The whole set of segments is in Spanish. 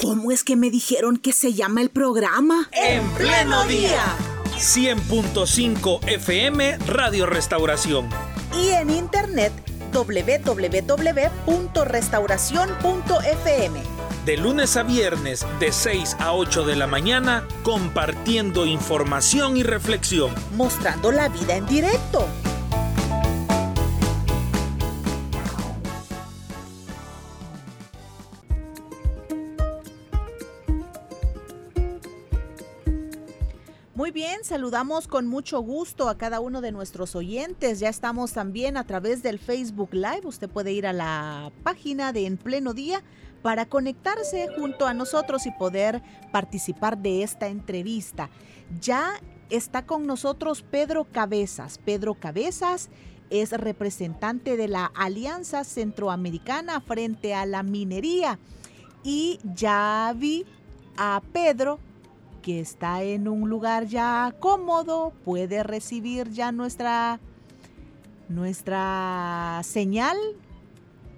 ¿Cómo es que me dijeron que se llama el programa? En pleno día. 100.5 FM Radio Restauración. Y en internet www.restauración.fm. De lunes a viernes de 6 a 8 de la mañana compartiendo información y reflexión. Mostrando la vida en directo. Muy bien, saludamos con mucho gusto a cada uno de nuestros oyentes. Ya estamos también a través del Facebook Live. Usted puede ir a la página de En Pleno Día para conectarse junto a nosotros y poder participar de esta entrevista. Ya está con nosotros Pedro Cabezas. Pedro Cabezas es representante de la Alianza Centroamericana frente a la minería. Y ya vi a Pedro que está en un lugar ya cómodo, puede recibir ya nuestra, nuestra señal.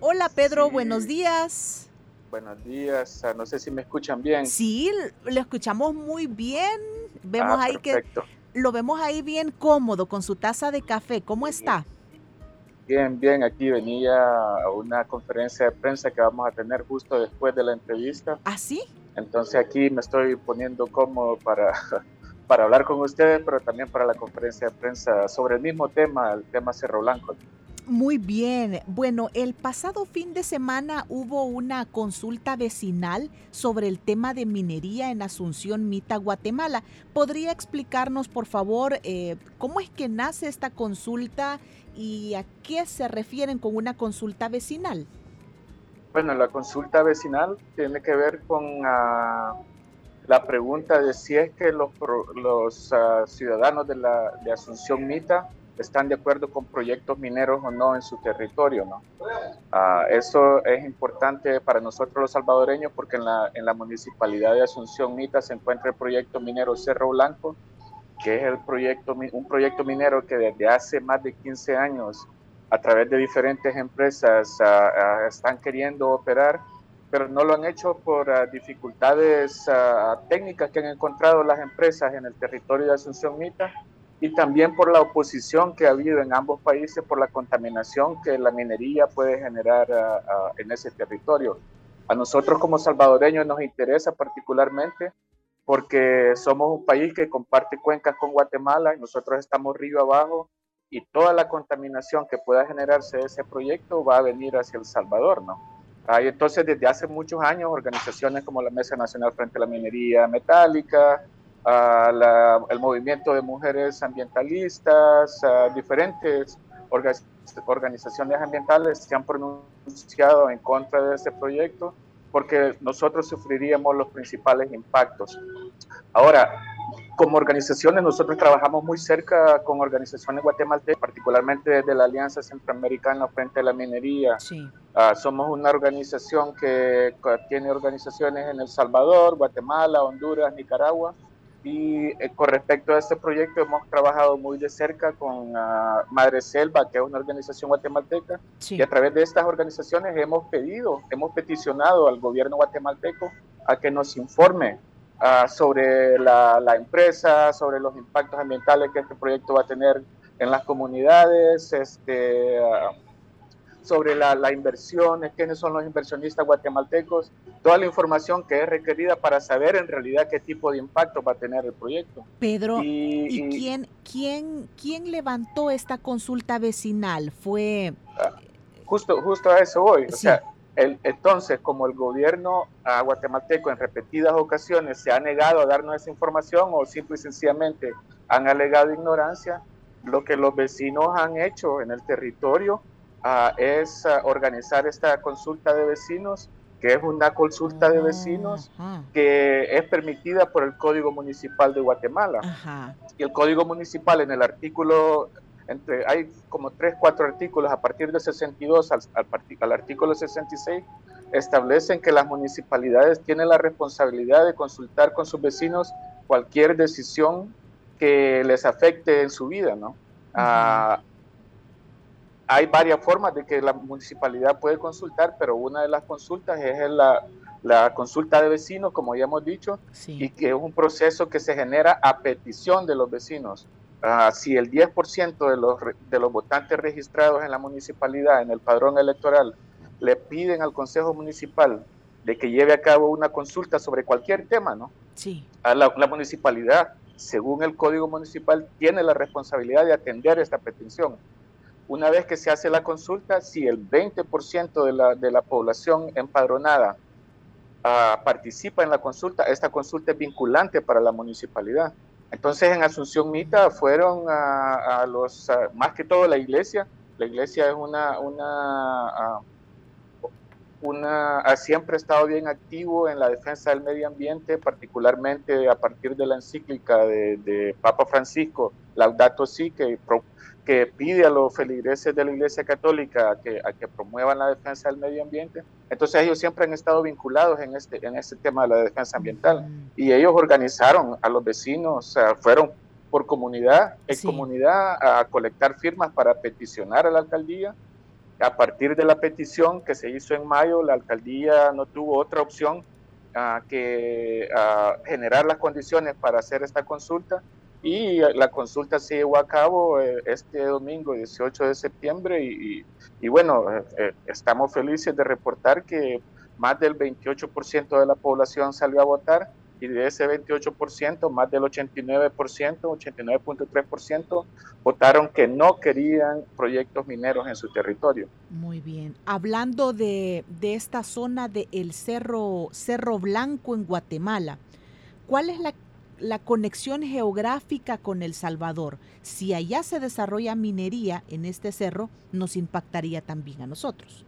Hola Pedro, buenos días. Buenos días, ah, no sé si me escuchan bien. Sí, lo escuchamos muy bien. Vemos ah, ahí que lo vemos ahí bien cómodo con su taza de café. ¿Cómo está? Bien, bien, aquí venía a una conferencia de prensa que vamos a tener justo después de la entrevista. ¿Ah, sí? Entonces aquí me estoy poniendo cómodo para, para hablar con ustedes, pero también para la conferencia de prensa sobre el mismo tema, el tema Cerro Blanco. Muy bien. Bueno, el pasado fin de semana hubo una consulta vecinal sobre el tema de minería en Asunción, Mita, Guatemala. ¿Podría explicarnos, por favor, eh, cómo es que nace esta consulta y a qué se refieren con una consulta vecinal? Bueno, la consulta vecinal tiene que ver con ah, la pregunta de si es que los, los ah, ciudadanos de, la, de Asunción Mita están de acuerdo con proyectos mineros o no en su territorio. ¿no? Ah, eso es importante para nosotros los salvadoreños porque en la, en la municipalidad de Asunción Mita se encuentra el proyecto minero Cerro Blanco, que es el proyecto, un proyecto minero que desde hace más de 15 años a través de diferentes empresas ah, ah, están queriendo operar, pero no lo han hecho por ah, dificultades técnicas que han encontrado las empresas en el territorio de Asunción Mita y también por la oposición que ha habido en ambos países por la contaminación que la minería puede generar en ese territorio. A nosotros como salvadoreños nos interesa particularmente porque somos un país que comparte cuencas con Guatemala y nosotros estamos río abajo y toda la contaminación que pueda generarse de ese proyecto va a venir hacia El Salvador, ¿no? Hay entonces desde hace muchos años organizaciones como la Mesa Nacional frente a la Minería Metálica, el movimiento de mujeres ambientalistas, diferentes organizaciones ambientales se han pronunciado en contra de este proyecto porque nosotros sufriríamos los principales impactos. Ahora, como organizaciones, nosotros trabajamos muy cerca con organizaciones guatemaltecas, particularmente desde la Alianza Centroamericana frente a la minería. Ah, somos una organización que tiene organizaciones en El Salvador, Guatemala, Honduras, Nicaragua. Y eh, con respecto a este proyecto hemos trabajado muy de cerca con uh, Madre Selva, que es una organización guatemalteca, y a través de estas organizaciones hemos pedido, hemos peticionado al gobierno guatemalteco a que nos informe Ah, sobre la, empresa, sobre los impactos ambientales que este proyecto va a tener en las comunidades, este, ah, sobre la, la, inversión, quiénes son los inversionistas guatemaltecos, toda la información que es requerida para saber en realidad qué tipo de impacto va a tener el proyecto. Pedro, ¿y, quién, quién, quién levantó esta consulta vecinal? Fue... Ah, justo, justo a eso voy. O sea, entonces, como el gobierno guatemalteco en repetidas ocasiones se ha negado a darnos esa información o simple y sencillamente han alegado ignorancia, lo que los vecinos han hecho en el territorio ah, es ah, organizar esta consulta de vecinos, que es una consulta de vecinos que es permitida por el Código Municipal de Guatemala. Y el Código Municipal en el artículo entre, hay como tres, cuatro artículos a partir del 62 al, al, al artículo 66 establecen que las municipalidades tienen la responsabilidad de consultar con sus vecinos cualquier decisión que les afecte en su vida, ¿no? Ah, hay varias formas de que la municipalidad puede consultar, pero una de las consultas es la, la consulta de vecinos, como ya hemos dicho, y que es un proceso que se genera a petición de los vecinos. Ah, si el 10% de los, de los votantes registrados en la municipalidad, en el padrón electoral, le piden al Consejo Municipal de que lleve a cabo una consulta sobre cualquier tema, ¿no? Sí. A la, la municipalidad, según el Código Municipal, tiene la responsabilidad de atender esta petición una vez que se hace la consulta, si el 20% de la, de la población empadronada ah, participa en la consulta, esta consulta es vinculante para la municipalidad. Entonces en Asunción Mita fueron a, los, más que todo la iglesia, la iglesia es una, una, ha siempre estado bien activo en la defensa del medio ambiente, particularmente a partir de la encíclica de, Papa Francisco, Laudato Si, que que pide a los feligreses de la Iglesia Católica que, a que promuevan la defensa del medio ambiente. Entonces ellos siempre han estado vinculados en este, en este tema de la defensa ambiental. Y ellos organizaron a los vecinos, fueron por comunidad, en comunidad, a colectar firmas para peticionar a la alcaldía. A partir de la petición que se hizo en mayo, la alcaldía no tuvo otra opción que generar las condiciones para hacer esta consulta y la consulta se llevó a cabo eh, este domingo 18 de septiembre y, bueno, eh, eh, estamos felices de reportar que más del 28% de la población salió a votar y de ese 28%, más del 89%, 89.3% votaron que no querían proyectos mineros en su territorio. Muy bien. Hablando de, de esta zona del el Cerro, Cerro Blanco en Guatemala, ¿cuál es la la conexión geográfica con El Salvador. Si allá se desarrolla minería en este cerro, nos impactaría también a nosotros.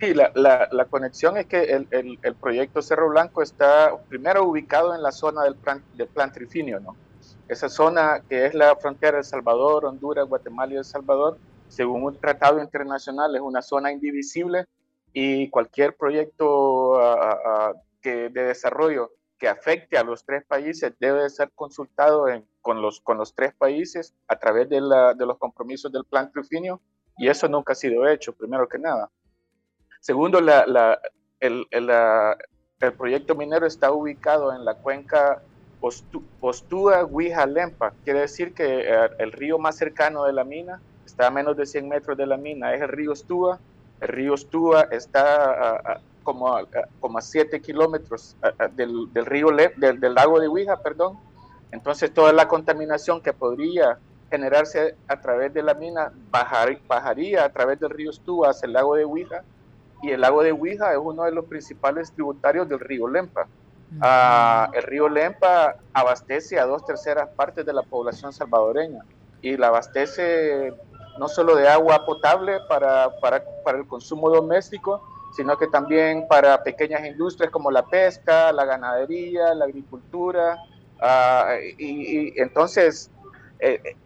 Sí, la, la, conexión es que el, el, proyecto Cerro Blanco está primero ubicado en la zona del plan, del plan Trifinio, ¿no? Esa zona que es la frontera de El Salvador, Honduras, Guatemala y El Salvador, según un tratado internacional, es una zona indivisible y cualquier proyecto ah, ah, que de desarrollo que afecte a los tres países debe ser consultado con, los, con los tres países a través de, la, de los compromisos del plan Trifinio y eso nunca ha sido hecho, primero que nada. Segundo, la, el, proyecto minero está ubicado en la cuenca Postúa Huija Lempa, quiere decir que eh, el río más cercano de la mina está a menos de 100 metros de la mina, es el río Ostúa. El río Ostúa está como a, como a 7 kilómetros del, del, río del, del, lago de Huija, perdón. Entonces toda la contaminación que podría generarse a través de la mina bajar, bajaría a través del río Estúa hacia el lago de Huija y el lago de Huija es uno de los principales tributarios del río Lempa. Ah, el río Lempa abastece a dos terceras partes de la población salvadoreña y la abastece no solo de agua potable para, para, para el consumo doméstico, sino que también para pequeñas industrias como la pesca, la ganadería, la agricultura. Ah, y, entonces, eh,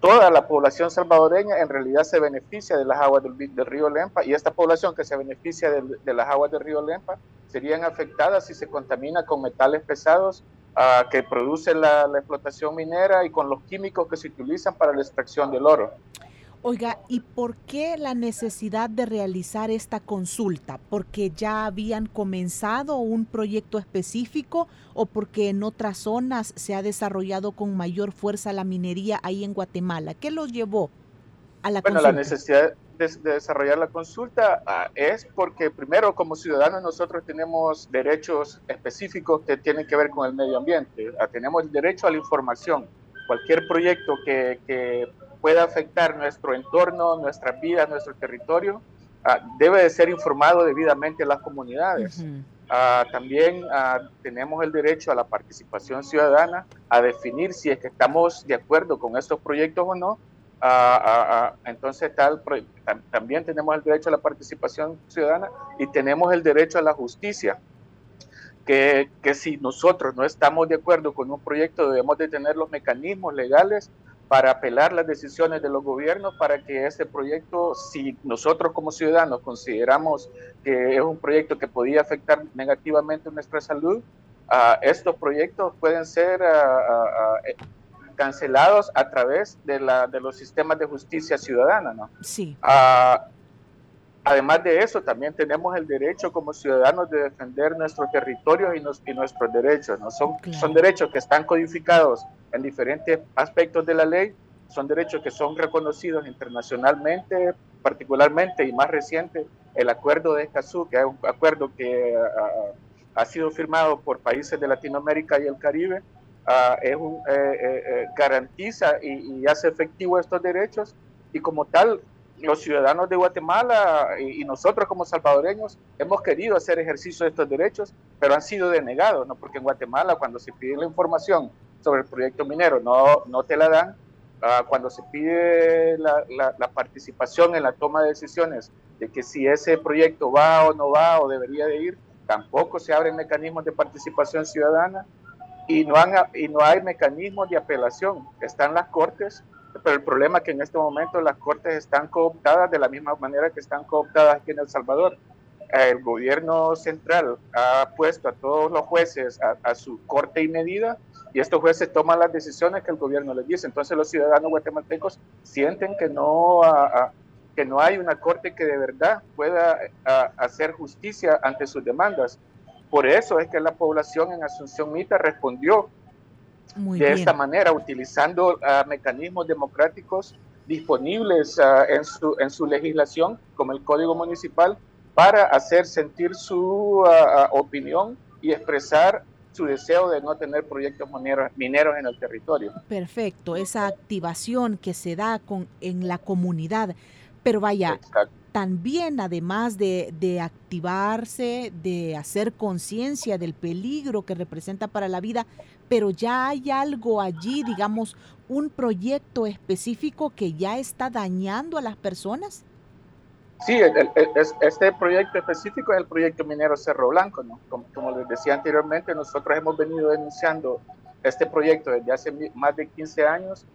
toda la población salvadoreña en realidad se beneficia de las aguas del, río Lempa y esta población que se beneficia de, las aguas del río Lempa serían afectadas si se contamina con metales pesados ah, que produce la explotación minera y con los químicos que se utilizan para la extracción del oro. Oiga, ¿y por qué la necesidad de realizar esta consulta? ¿Porque ya habían comenzado un proyecto específico o porque en otras zonas se ha desarrollado con mayor fuerza la minería ahí en Guatemala? ¿Qué los llevó a la bueno, la necesidad de, desarrollar la consulta ah, es porque primero como ciudadanos nosotros tenemos derechos específicos que tienen que ver con el medio ambiente. Ah, tenemos el derecho a la información. Cualquier proyecto que, que pueda afectar nuestro entorno, nuestras vidas, nuestro territorio, ah, debe de ser informado debidamente a las comunidades. Ah, también ah, tenemos el derecho a la participación ciudadana, a definir si es que estamos de acuerdo con estos proyectos o no. entonces tal, también tenemos el derecho a la participación ciudadana y tenemos el derecho a la justicia. Que, que si nosotros no estamos de acuerdo con un proyecto, debemos de tener los mecanismos legales para apelar las decisiones de los gobiernos para que este proyecto, si nosotros como ciudadanos consideramos que es un proyecto que podía afectar negativamente nuestra salud, estos proyectos pueden ser eh, cancelados a través de, la, de los sistemas de justicia ciudadana, ¿no? Sí. Además de eso, también tenemos el derecho como ciudadanos de defender nuestro territorio y, y nuestros derechos, ¿no? Son, son derechos que están codificados en diferentes aspectos de la ley, son derechos que son reconocidos internacionalmente, particularmente y más reciente, el acuerdo de Escazú, que es un acuerdo que ah, ha sido firmado por países de Latinoamérica y el Caribe, ah, es un, eh, eh, eh, garantiza y, hace efectivo estos derechos y como tal los ciudadanos de Guatemala y, nosotros como salvadoreños hemos querido hacer ejercicio de estos derechos, pero han sido denegados, ¿no? porque en Guatemala cuando se pide la información sobre el proyecto minero no, no te la dan, ah, cuando se pide la, la participación en la toma de decisiones de que si ese proyecto va o no va o debería de ir, tampoco se abren mecanismos de participación ciudadana y no, han, y no hay mecanismos de apelación. Están las cortes, pero el problema es que en este momento las cortes están cooptadas de la misma manera que están cooptadas aquí en El Salvador. El gobierno central ha puesto a todos los jueces a, su corte y medida y estos jueces toman las decisiones que el gobierno les dice. Entonces los ciudadanos guatemaltecos sienten que no, que no hay una corte que de verdad pueda hacer justicia ante sus demandas. Por eso es que la población en Asunción Mita respondió de esta manera, utilizando mecanismos democráticos disponibles en, su, en su legislación, como el Código Municipal, para hacer sentir su opinión y expresar su deseo de no tener proyectos mineros, en el territorio. Perfecto, esa activación que se da con, en la comunidad. Pero vaya, también además de, de, activarse, de hacer conciencia del peligro que representa para la vida, pero ya hay algo allí, digamos, un proyecto específico que ya está dañando a las personas. Sí, este proyecto específico es el proyecto minero Cerro Blanco, ¿no? Como, les decía anteriormente, nosotros hemos venido denunciando este proyecto desde hace más de 15 años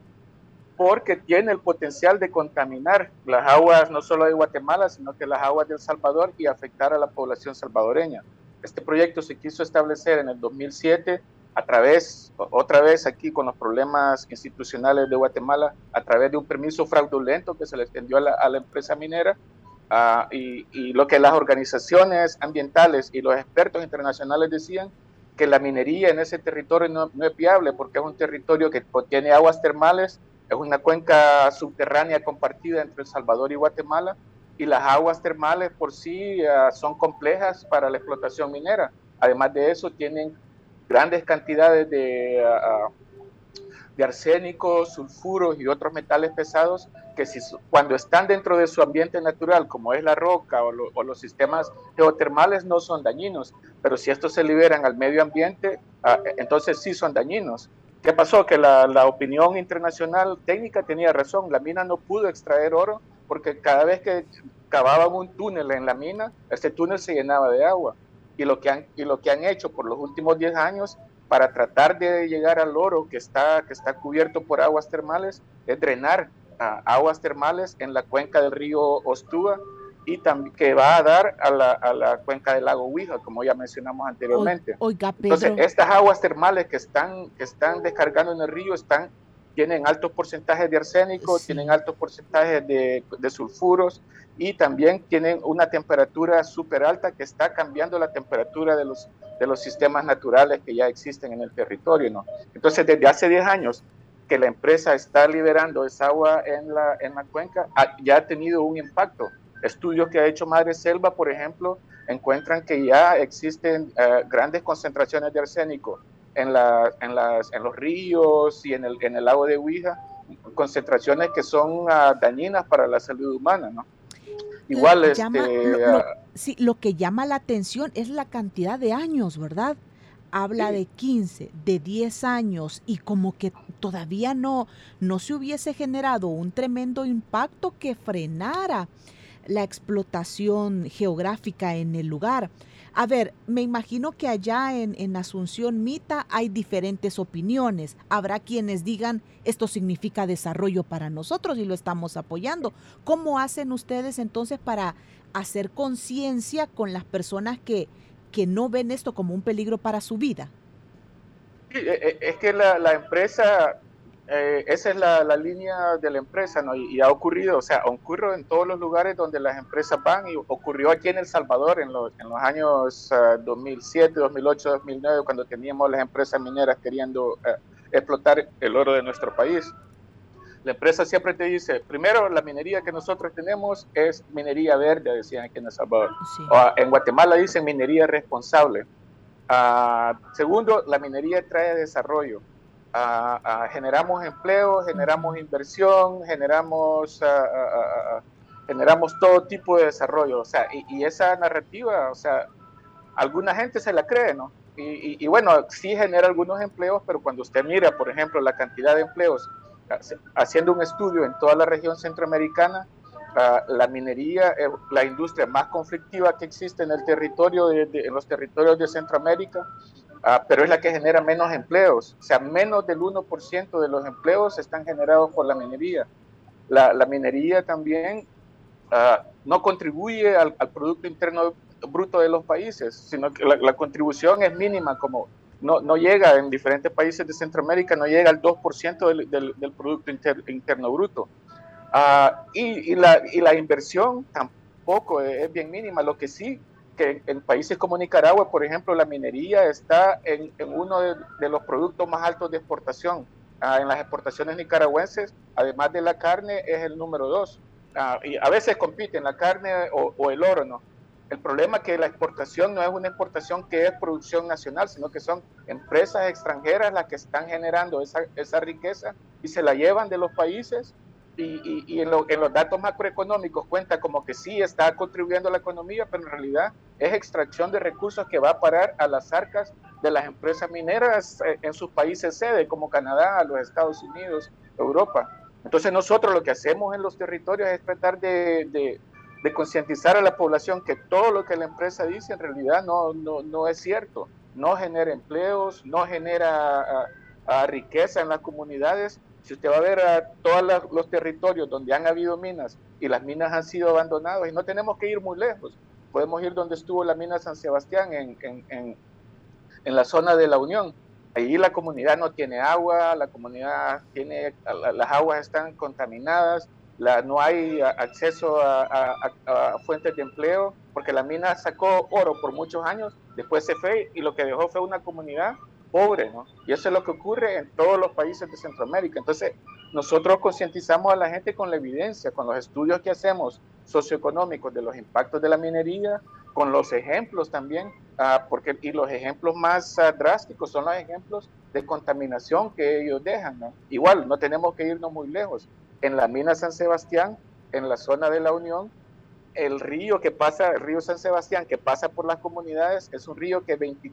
porque tiene el potencial de contaminar las aguas no solo de Guatemala, sino que las aguas de El Salvador y afectar a la población salvadoreña. Este proyecto se quiso establecer en el 2007 a través, otra vez aquí con los problemas institucionales de Guatemala, a través de un permiso fraudulento que se le extendió a la, empresa minera ah, y, lo que las organizaciones ambientales y los expertos internacionales decían que la minería en ese territorio no, no es viable porque es un territorio que contiene aguas termales es una cuenca subterránea compartida entre El Salvador y Guatemala y las aguas termales por sí eh, son complejas para la explotación minera. Además de eso, tienen grandes cantidades de, uh, de arsénico, sulfuros y otros metales pesados que si, cuando están dentro de su ambiente natural, como es la roca o, o, los sistemas geotermales, no son dañinos, pero si estos se liberan al medio ambiente, uh, entonces sí son dañinos. ¿Qué pasó? Que la, opinión internacional técnica tenía razón. La mina no pudo extraer oro porque cada vez que cavaban un túnel en la mina, este túnel se llenaba de agua. Y lo que han, y lo que han hecho por los últimos 10 años para tratar de llegar al oro que está, que está cubierto por aguas termales es drenar aguas termales en la cuenca del río Ostúa y también que va a dar a la, a la cuenca del lago Huija, como ya mencionamos anteriormente. Oiga, Pedro. Entonces, estas aguas termales que están, que están descargando en el río están, tienen altos porcentajes de arsénico, tienen altos porcentajes de, de, sulfuros y también tienen una temperatura súper alta que está cambiando la temperatura de los, de los sistemas naturales que ya existen en el territorio. ¿no? Entonces, desde hace 10 años que la empresa está liberando esa agua en la, en la cuenca, ya ha tenido un impacto Estudios que ha hecho Madre Selva, por ejemplo, encuentran que ya existen eh, grandes concentraciones de arsénico en, la, en, las, en los ríos y en el, en el lago de Huija, concentraciones que son uh, dañinas para la salud humana, ¿no? Igual, lo, este, lo, ah, sí, lo que llama la atención es la cantidad de años, ¿verdad? Habla de 15, de 10 años y como que todavía no, no se hubiese generado un tremendo impacto que frenara la explotación geográfica en el lugar. A ver, me imagino que allá en, en, Asunción Mita hay diferentes opiniones. Habrá quienes digan esto significa desarrollo para nosotros y lo estamos apoyando. ¿Cómo hacen ustedes entonces para hacer conciencia con las personas que, que no ven esto como un peligro para su vida? E, e, es que la, la empresa eh, esa es la, la, línea de la empresa, ¿no? Y, ha ocurrido, o sea, ocurre en todos los lugares donde las empresas van y ocurrió aquí en El Salvador en los, en los años 2007, 2008, 2009, cuando teníamos las empresas mineras queriendo uh, explotar el oro de nuestro país. La empresa siempre te dice, primero, la minería que nosotros tenemos es minería verde, decían aquí en El Salvador. Sí. O, en Guatemala dicen minería responsable. Uh, segundo, la minería trae desarrollo generamos empleo, generamos inversión, generamos, generamos todo tipo de desarrollo. O sea, y, esa narrativa, o sea, alguna gente se la cree, ¿no? Y, bueno, sí genera algunos empleos, pero cuando usted mira, por ejemplo, la cantidad de empleos, haciendo un estudio en toda la región centroamericana, la minería es la industria más conflictiva que existe en el territorio en los territorios de Centroamérica Ah, pero es la que genera menos empleos. O sea, menos del 1% de los empleos están generados por la minería. La, la minería también uh, no contribuye al, al, Producto Interno Bruto de los países, sino que la, la contribución es mínima, como no, no, llega en diferentes países de Centroamérica, no llega al 2% del, del, del, Producto Inter, Interno Bruto. Uh, y, y, la, y la inversión tampoco es, es bien mínima. Lo que sí que en países como Nicaragua, por ejemplo, la minería está en, en uno de, de, los productos más altos de exportación. Ah, en las exportaciones nicaragüenses, además de la carne, es el número dos. Ah, y a veces compiten la carne o, o, el oro, ¿no? El problema es que la exportación no es una exportación que es producción nacional, sino que son empresas extranjeras las que están generando esa, esa riqueza y se la llevan de los países y, y, en, lo, en, los datos macroeconómicos cuenta como que sí está contribuyendo a la economía, pero en realidad es extracción de recursos que va a parar a las arcas de las empresas mineras eh, en sus países sede, como Canadá, los Estados Unidos, Europa. Entonces nosotros lo que hacemos en los territorios es tratar de, concientizar a la población que todo lo que la empresa dice en realidad no, no, no es cierto, no genera empleos, no genera a, a riqueza en las comunidades si usted va a ver a todos los territorios donde han habido minas y las minas han sido abandonadas, y no tenemos que ir muy lejos, podemos ir donde estuvo la mina San Sebastián, en, en, en, la zona de la Unión. Allí la comunidad no tiene agua, la comunidad tiene, las aguas están contaminadas, no hay acceso a, fuentes de empleo, porque la mina sacó oro por muchos años, después se fue y lo que dejó fue una comunidad pobre, ¿no? Y eso es lo que ocurre en todos los países de Centroamérica. Entonces, nosotros concientizamos a la gente con la evidencia, con los estudios que hacemos socioeconómicos de los impactos de la minería, con los ejemplos también, uh, porque y los ejemplos más uh, drásticos son los ejemplos de contaminación que ellos dejan. ¿no? Igual, no tenemos que irnos muy lejos. En la mina San Sebastián, en la zona de la Unión, el río que pasa, el río San Sebastián, que pasa por las comunidades, es un río que 20,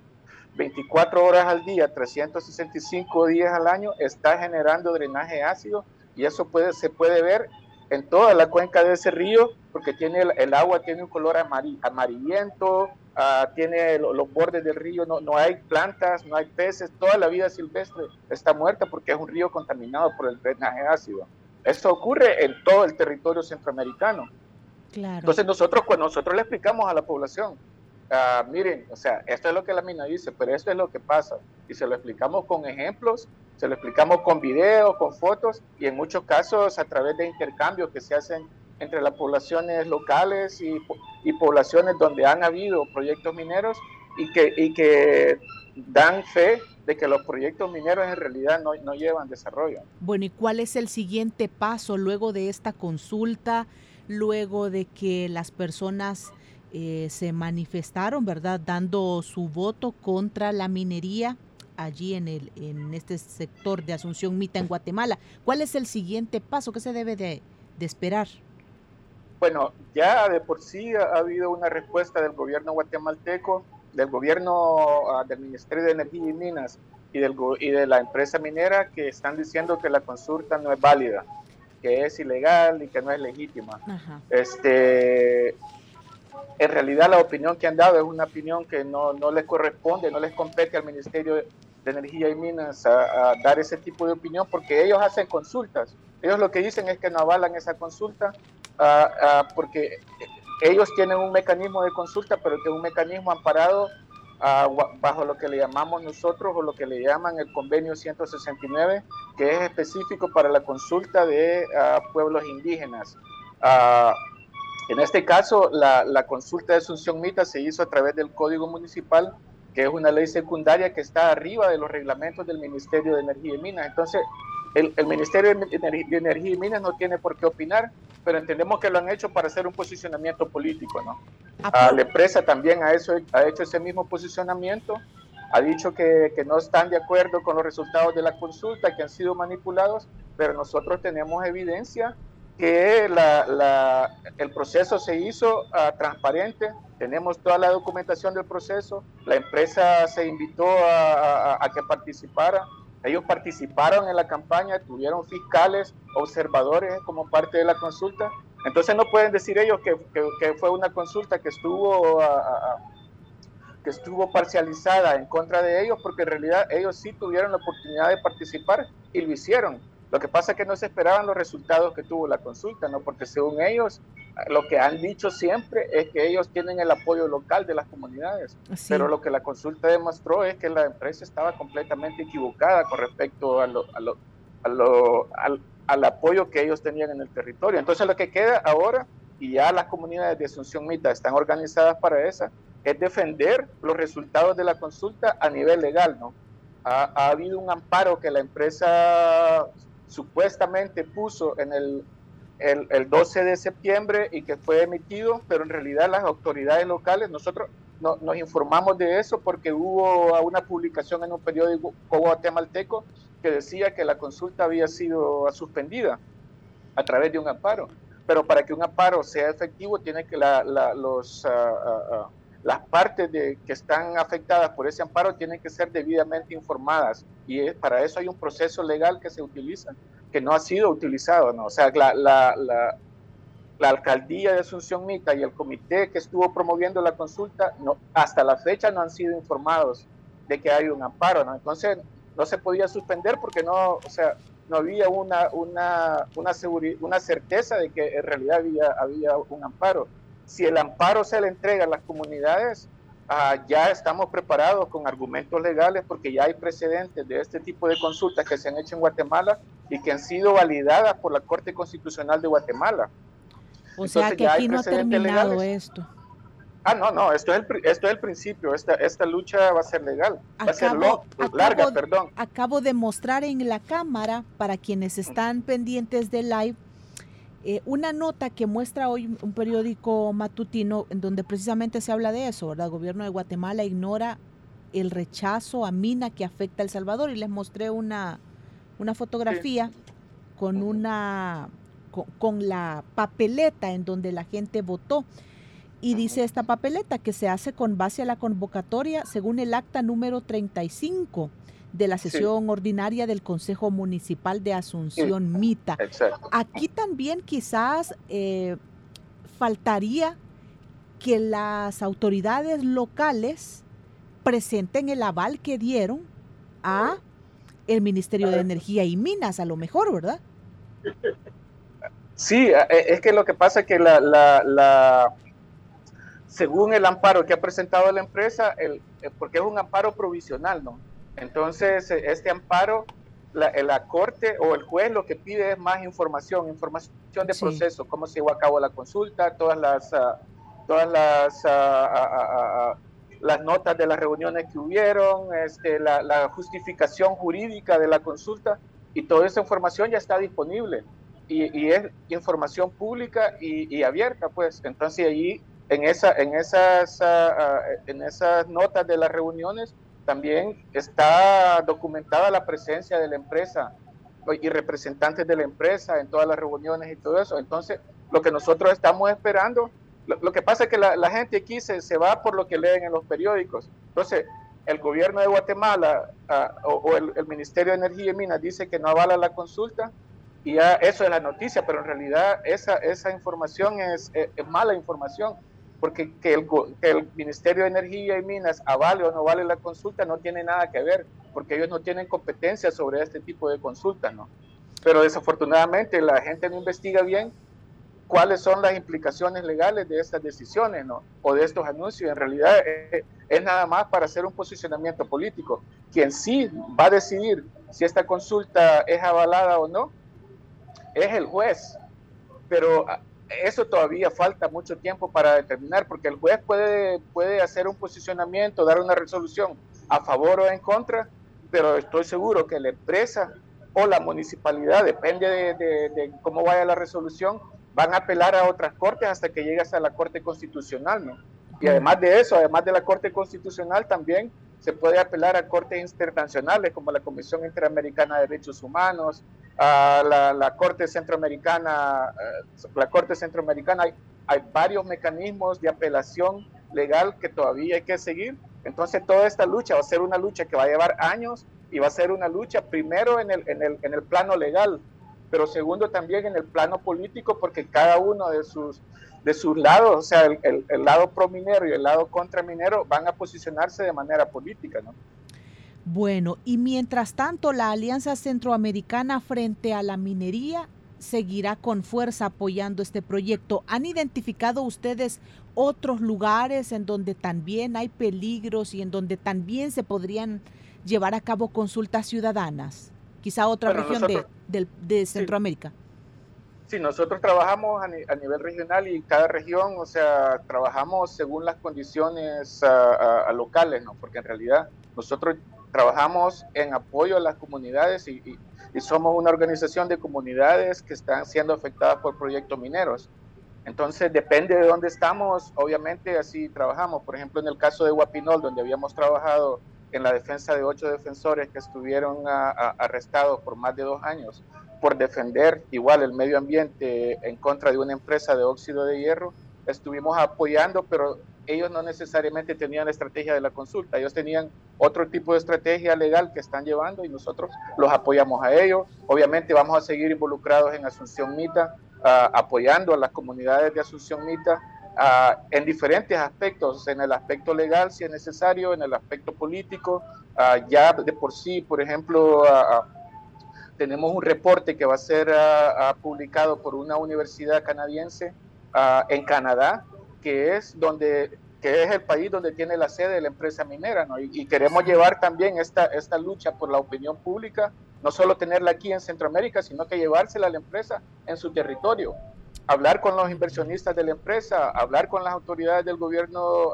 24 horas al día, 365 días al año, está generando drenaje ácido y eso puede, se puede ver en toda la cuenca de ese río porque tiene el, el agua tiene un color amari, amarillento, uh, tiene lo, los bordes del río, no, no hay plantas, no hay peces, toda la vida silvestre está muerta porque es un río contaminado por el drenaje ácido. Esto ocurre en todo el territorio centroamericano. Claro. Entonces nosotros, cuando nosotros le explicamos a la población, uh, miren, o sea, esto es lo que la mina dice, pero esto es lo que pasa. Y se lo explicamos con ejemplos, se lo explicamos con videos, con fotos y en muchos casos a través de intercambios que se hacen entre las poblaciones locales y, y poblaciones donde han habido proyectos mineros y que, y que dan fe de que los proyectos mineros en realidad no, no, llevan desarrollo. Bueno, ¿y cuál es el siguiente paso luego de esta consulta, luego de que las personas eh, se manifestaron, ¿verdad?, dando su voto contra la minería allí en, el, en este sector de Asunción Mita en Guatemala. ¿Cuál es el siguiente paso? ¿Qué se debe de, de esperar? Bueno, ya de por sí ha, habido una respuesta del gobierno guatemalteco, del gobierno uh, del Ministerio de Energía y Minas y, del, y de la empresa minera que están diciendo que la consulta no es válida, que es ilegal y que no es legítima. Ajá. Este, en realidad la opinión que han dado es una opinión que no, no les corresponde, no les compete al Ministerio de Energía y Minas a, a, dar ese tipo de opinión porque ellos hacen consultas. Ellos lo que dicen es que no avalan esa consulta uh, uh, porque ellos tienen un mecanismo de consulta, pero que es un mecanismo amparado bajo lo que le llamamos nosotros o lo que le llaman el convenio 169, que es específico para la consulta de pueblos indígenas. En este caso, la, la, consulta de Asunción Mita se hizo a través del Código Municipal, que es una ley secundaria que está arriba de los reglamentos del Ministerio de Energía y Minas. Entonces, el, el Ministerio de Energía y Minas no tiene por qué opinar, pero entendemos que lo han hecho para hacer un posicionamiento político, ¿no? Ah, la empresa también ha, eso, ha hecho ese mismo posicionamiento, ha dicho que, que, no están de acuerdo con los resultados de la consulta, que han sido manipulados, pero nosotros tenemos evidencia que la, la, el proceso se hizo uh, transparente, tenemos toda la documentación del proceso, la empresa se invitó a, a, a que participara, ellos participaron en la campaña, tuvieron fiscales, observadores como parte de la consulta. Entonces no pueden decir ellos que, que, fue una consulta que estuvo, que estuvo parcializada en contra de ellos, porque en realidad ellos sí tuvieron la oportunidad de participar y lo hicieron. Lo que pasa es que no se esperaban los resultados que tuvo la consulta, ¿no? Porque según ellos, lo que han dicho siempre es que ellos tienen el apoyo local de las comunidades. Pero lo que la consulta demostró es que la empresa estaba completamente equivocada con respecto a lo, a lo, a lo, al, al apoyo que ellos tenían en el territorio. Entonces lo que queda ahora, y ya las comunidades de Asunción Mita están organizadas para eso, es defender los resultados de la consulta a nivel legal, ¿no? Ha, ha habido un amparo que la empresa supuestamente puso en el, el, 12 de septiembre y que fue emitido, pero en realidad las autoridades locales, nosotros no, nos informamos de eso porque hubo una publicación en un periódico guatemalteco que decía que la consulta había sido suspendida a través de un amparo. Pero para que un amparo sea efectivo, tiene que la, los, ah, ah, las partes de, que están afectadas por ese amparo tienen que ser debidamente informadas y para eso hay un proceso legal que se utiliza, que no ha sido utilizado, ¿no? O sea, la, la, la, la alcaldía de Asunción Mita y el comité que estuvo promoviendo la consulta, no, hasta la fecha no han sido informados de que hay un amparo, ¿no? Entonces, no se podía suspender porque no, o sea, no había una, una, una, una certeza de que en realidad había, había un amparo si el amparo se le entrega a las comunidades, ah, ya estamos preparados con argumentos legales porque ya hay precedentes de este tipo de consultas que se han hecho en Guatemala y que han sido validadas por la Corte Constitucional de Guatemala. O sea que aquí no ha terminado esto. Ah, no, no, esto es el, esto es el principio, esta, esta lucha va a ser legal, va a ser larga, perdón. Acabo de mostrar en la cámara, para quienes están pendientes del live, eh, una nota que muestra hoy un periódico matutino en donde precisamente se habla de eso, ¿verdad? El gobierno de Guatemala ignora el rechazo a mina que afecta a El Salvador y les mostré una, una fotografía con una con, la papeleta en donde la gente votó. Y dice esta papeleta que se hace con base a la convocatoria según el acta número 35 de la sesión ordinaria del Consejo Municipal de Asunción Mita. Aquí también quizás eh, faltaría que las autoridades locales presenten el aval que dieron a el Ministerio de Energía y Minas, a lo mejor, ¿verdad? Sí, eh, es que lo que pasa es que la, la, según el amparo que ha presentado la empresa, el, eh, porque es un amparo provisional, ¿no? Entonces, eh, este amparo, la, eh, la, corte o el juez lo que pide es más información, información de proceso, cómo se llevó a cabo la consulta, todas las, ah, todas las, ah, ah, las notas de las reuniones que hubieron, este, la, justificación jurídica de la consulta y toda esa información ya está disponible y, es información pública y, y, abierta, pues. Entonces, allí en, esa, en, esas, en esas notas de las reuniones también está documentada la presencia de la empresa y representantes de la empresa en todas las reuniones y todo eso. Entonces, lo que nosotros estamos esperando, lo, que pasa es que la, gente aquí se, se, va por lo que leen en los periódicos. Entonces, el gobierno de Guatemala ah, o, el, Ministerio de Energía y Minas dice que no avala la consulta y ya eso es la noticia, pero en realidad esa, esa información es mala información porque que el, el, Ministerio de Energía y Minas avale o no vale la consulta no tiene nada que ver, porque ellos no tienen competencia sobre este tipo de consultas, ¿no? Pero desafortunadamente la gente no investiga bien cuáles son las implicaciones legales de estas decisiones ¿no? o de estos anuncios. En realidad eh, es nada más para hacer un posicionamiento político. Quien sí va a decidir si esta consulta es avalada o no es el juez. Pero ah, eso todavía falta mucho tiempo para determinar, porque el juez puede, puede hacer un posicionamiento, dar una resolución a favor o en contra, pero estoy seguro que la empresa o la municipalidad, depende de, cómo vaya la resolución, van a apelar a otras cortes hasta que llegue hasta la Corte Constitucional, ¿no? Y además de eso, además de la Corte Constitucional, también se puede apelar a cortes internacionales como la Comisión Interamericana de Derechos Humanos, a la, Corte Centroamericana, eh, la Corte Centroamericana, hay, hay varios mecanismos de apelación legal que todavía hay que seguir. Entonces toda esta lucha va a ser una lucha que va a llevar años y va a ser una lucha primero en el, en el, en el plano legal, pero segundo también en el plano político, porque cada uno de sus, de sus lados, o sea, el, el, lado pro minero y el lado contra minero, van a posicionarse de manera política, ¿no? Bueno, y mientras tanto, la Alianza Centroamericana frente a la minería seguirá con fuerza apoyando este proyecto. ¿Han identificado ustedes otros lugares en donde también hay peligros y en donde también se podrían llevar a cabo consultas ciudadanas? Quizá otra región de, de, Centroamérica. Sí, nosotros trabajamos a, nivel regional y cada región, o sea, trabajamos según las condiciones locales, ¿no? Porque en realidad nosotros trabajamos en apoyo a las comunidades y, somos una organización de comunidades que están siendo afectadas por proyectos mineros. Entonces, depende de dónde estamos, obviamente así trabajamos. Por ejemplo, en el caso de Guapinol, donde habíamos trabajado en la defensa de ocho defensores que estuvieron arrestados por más de dos años por defender igual el medio ambiente en contra de una empresa de óxido de hierro, estuvimos apoyando, pero ellos no necesariamente tenían la estrategia de la consulta, ellos tenían otro tipo de estrategia legal que están llevando y nosotros los apoyamos a ellos. Obviamente vamos a seguir involucrados en Asunción Mita, ah, apoyando a las comunidades de Asunción Mita ah, en diferentes aspectos, en el aspecto legal si es necesario, en el aspecto político, ah, ya de por sí, por ejemplo, tenemos un reporte que va a ser publicado por una universidad canadiense en Canadá, que es donde que es el país donde tiene la sede de la empresa minera, ¿no? y, queremos llevar también esta, esta lucha por la opinión pública, no solo tenerla aquí en Centroamérica, sino que llevársela a la empresa en su territorio, hablar con los inversionistas de la empresa, hablar con las autoridades del gobierno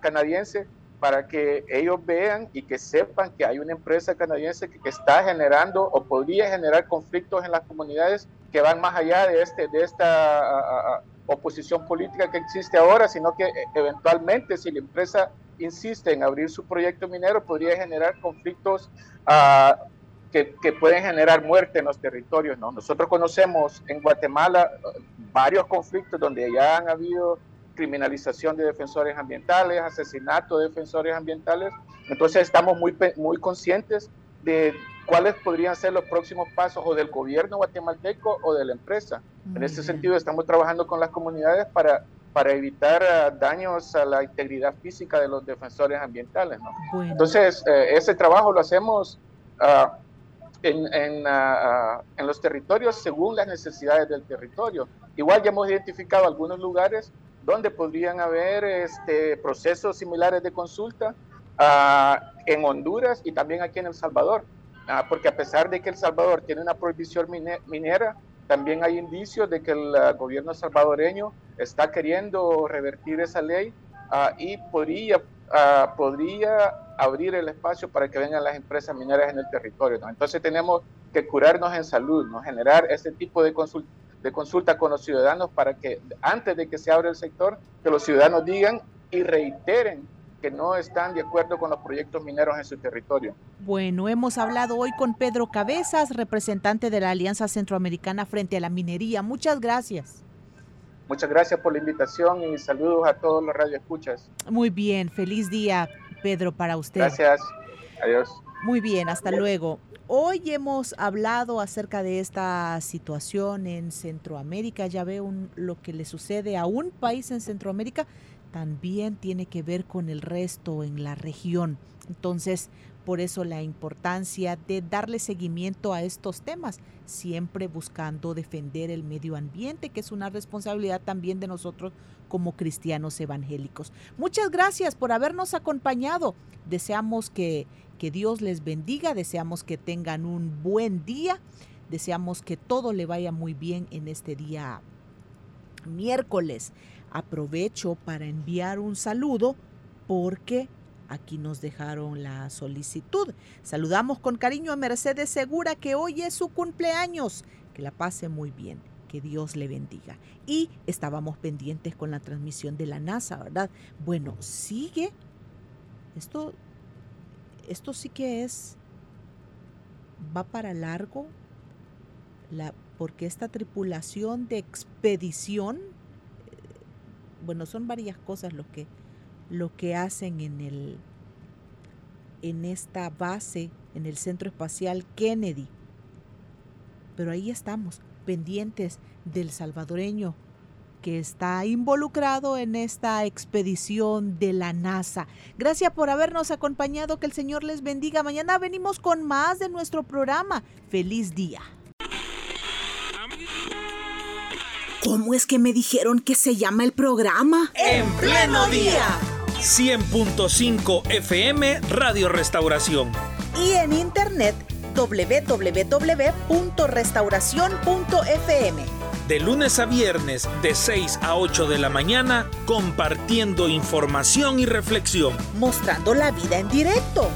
canadiense para que ellos vean y que sepan que hay una empresa canadiense que, está generando o podría generar conflictos en las comunidades que van más allá de, este, de esta oposición política que existe ahora, sino que eh, eventualmente si la empresa insiste en abrir su proyecto minero, podría generar conflictos ah, que, que, pueden generar muerte en los territorios. ¿no? Nosotros conocemos en Guatemala eh, varios conflictos donde ya han habido criminalización de defensores ambientales, asesinato de defensores ambientales. Entonces estamos muy, muy conscientes de cuáles podrían ser los próximos pasos o del gobierno guatemalteco o de la empresa. En ese sentido, estamos trabajando con las comunidades para, para evitar ah, daños a la integridad física de los defensores ambientales. Entonces, eh, ese trabajo lo hacemos uh, en, en, ah, en, los territorios según las necesidades del territorio. Igual ya hemos identificado algunos lugares donde podrían haber este, procesos similares de consulta en Honduras y también aquí en El Salvador. Ah, porque a pesar de que El Salvador tiene una prohibición minera, también hay indicios de que el ah, gobierno salvadoreño está queriendo revertir esa ley ah, y podría, podría abrir el espacio para que vengan las empresas mineras en el territorio. Entonces tenemos que curarnos en salud, ¿no? generar ese tipo de consulta, de consulta con los ciudadanos para que antes de que se abra el sector, que los ciudadanos digan y reiteren que no están de acuerdo con los proyectos mineros en su territorio. Bueno, hemos hablado hoy con Pedro Cabezas, representante de la Alianza Centroamericana frente a la minería. Muchas gracias. Muchas gracias por la invitación y saludos a todos los radioescuchas. Muy bien, feliz día, Pedro, para usted. Gracias. Adiós. Muy bien, hasta luego. Hoy hemos hablado acerca de esta situación en Centroamérica. Ya veo lo que le sucede a un país en Centroamérica también tiene que ver con el resto en la región. Entonces, por eso la importancia de darle seguimiento a estos temas, siempre buscando defender el medio ambiente, que es una responsabilidad también de nosotros como cristianos evangélicos. Muchas gracias por habernos acompañado. Deseamos que, que Dios les bendiga, deseamos que tengan un buen día, deseamos que todo le vaya muy bien en este día miércoles. Aprovecho para enviar un saludo porque Aquí nos dejaron la solicitud. Saludamos con cariño a Mercedes Segura que hoy es su cumpleaños. Que la pase muy bien. Que Dios le bendiga. Y estábamos pendientes con la transmisión de la NASA, ¿verdad? Bueno, sigue. Esto, esto sí que es, va para largo, la, porque esta tripulación de expedición, bueno, son varias cosas lo que lo que hacen en el en esta base en el Centro Espacial Kennedy. Pero ahí estamos, pendientes del salvadoreño que está involucrado en esta expedición de la NASA. Gracias por habernos acompañado, que el Señor les bendiga. Mañana venimos con más de nuestro programa. Feliz día. ¿Cómo es que me dijeron que se llama el programa? En pleno día. 100.5 FM Radio Restauración. Y en internet www.restauración.fm. De lunes a viernes de 6 a 8 de la mañana compartiendo información y reflexión. Mostrando la vida en directo